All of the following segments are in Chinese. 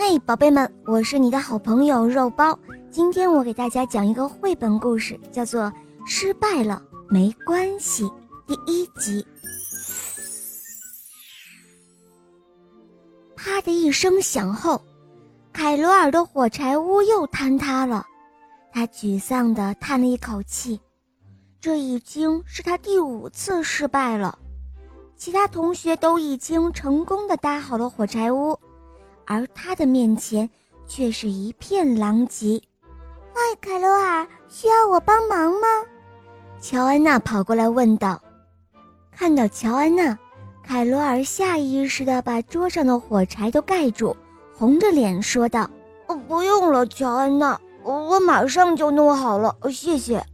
嘿，宝贝们，我是你的好朋友肉包。今天我给大家讲一个绘本故事，叫做《失败了没关系》第一集。啪的一声响后，凯罗尔的火柴屋又坍塌了。他沮丧地叹了一口气，这已经是他第五次失败了。其他同学都已经成功地搭好了火柴屋。而他的面前却是一片狼藉。嗨，凯罗尔，需要我帮忙吗？乔安娜跑过来问道。看到乔安娜，凯罗尔下意识地把桌上的火柴都盖住，红着脸说道：“哦，不用了，乔安娜，我马上就弄好了，谢谢。”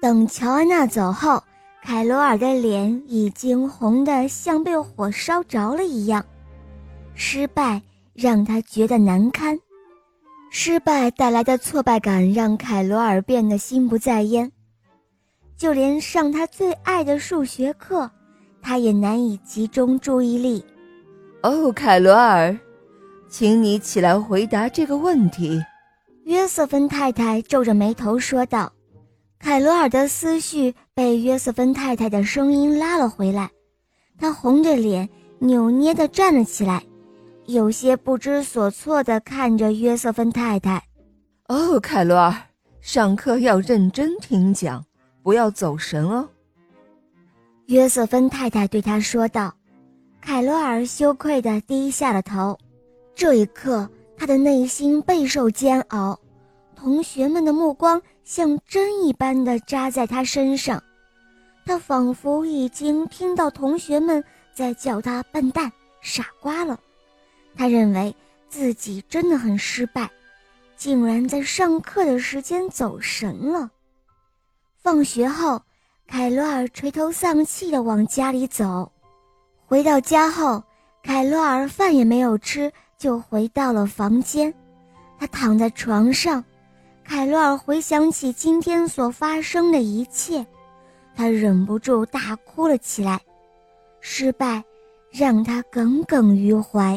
等乔安娜走后，凯罗尔的脸已经红得像被火烧着了一样。失败。让他觉得难堪，失败带来的挫败感让凯罗尔变得心不在焉，就连上他最爱的数学课，他也难以集中注意力。哦，凯罗尔，请你起来回答这个问题。”约瑟芬太太皱着眉头说道。凯罗尔的思绪被约瑟芬太太的声音拉了回来，他红着脸，扭捏地站了起来。有些不知所措地看着约瑟芬太太。哦，凯罗尔，上课要认真听讲，不要走神哦。约瑟芬太太对他说道。凯罗尔羞愧地低下了头。这一刻，他的内心备受煎熬，同学们的目光像针一般的扎在他身上，他仿佛已经听到同学们在叫他笨蛋、傻瓜了。他认为自己真的很失败，竟然在上课的时间走神了。放学后，凯罗尔垂头丧气地往家里走。回到家后，凯罗尔饭也没有吃，就回到了房间。他躺在床上，凯罗尔回想起今天所发生的一切，他忍不住大哭了起来。失败让他耿耿于怀。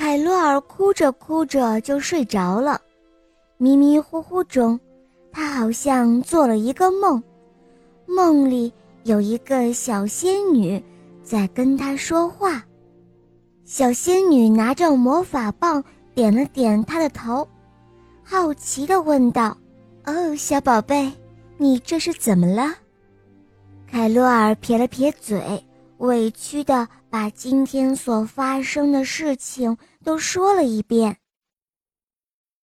凯洛尔哭着哭着就睡着了，迷迷糊糊中，他好像做了一个梦，梦里有一个小仙女在跟他说话。小仙女拿着魔法棒点了点他的头，好奇地问道：“哦，小宝贝，你这是怎么了？”凯洛尔撇了撇嘴。委屈地把今天所发生的事情都说了一遍。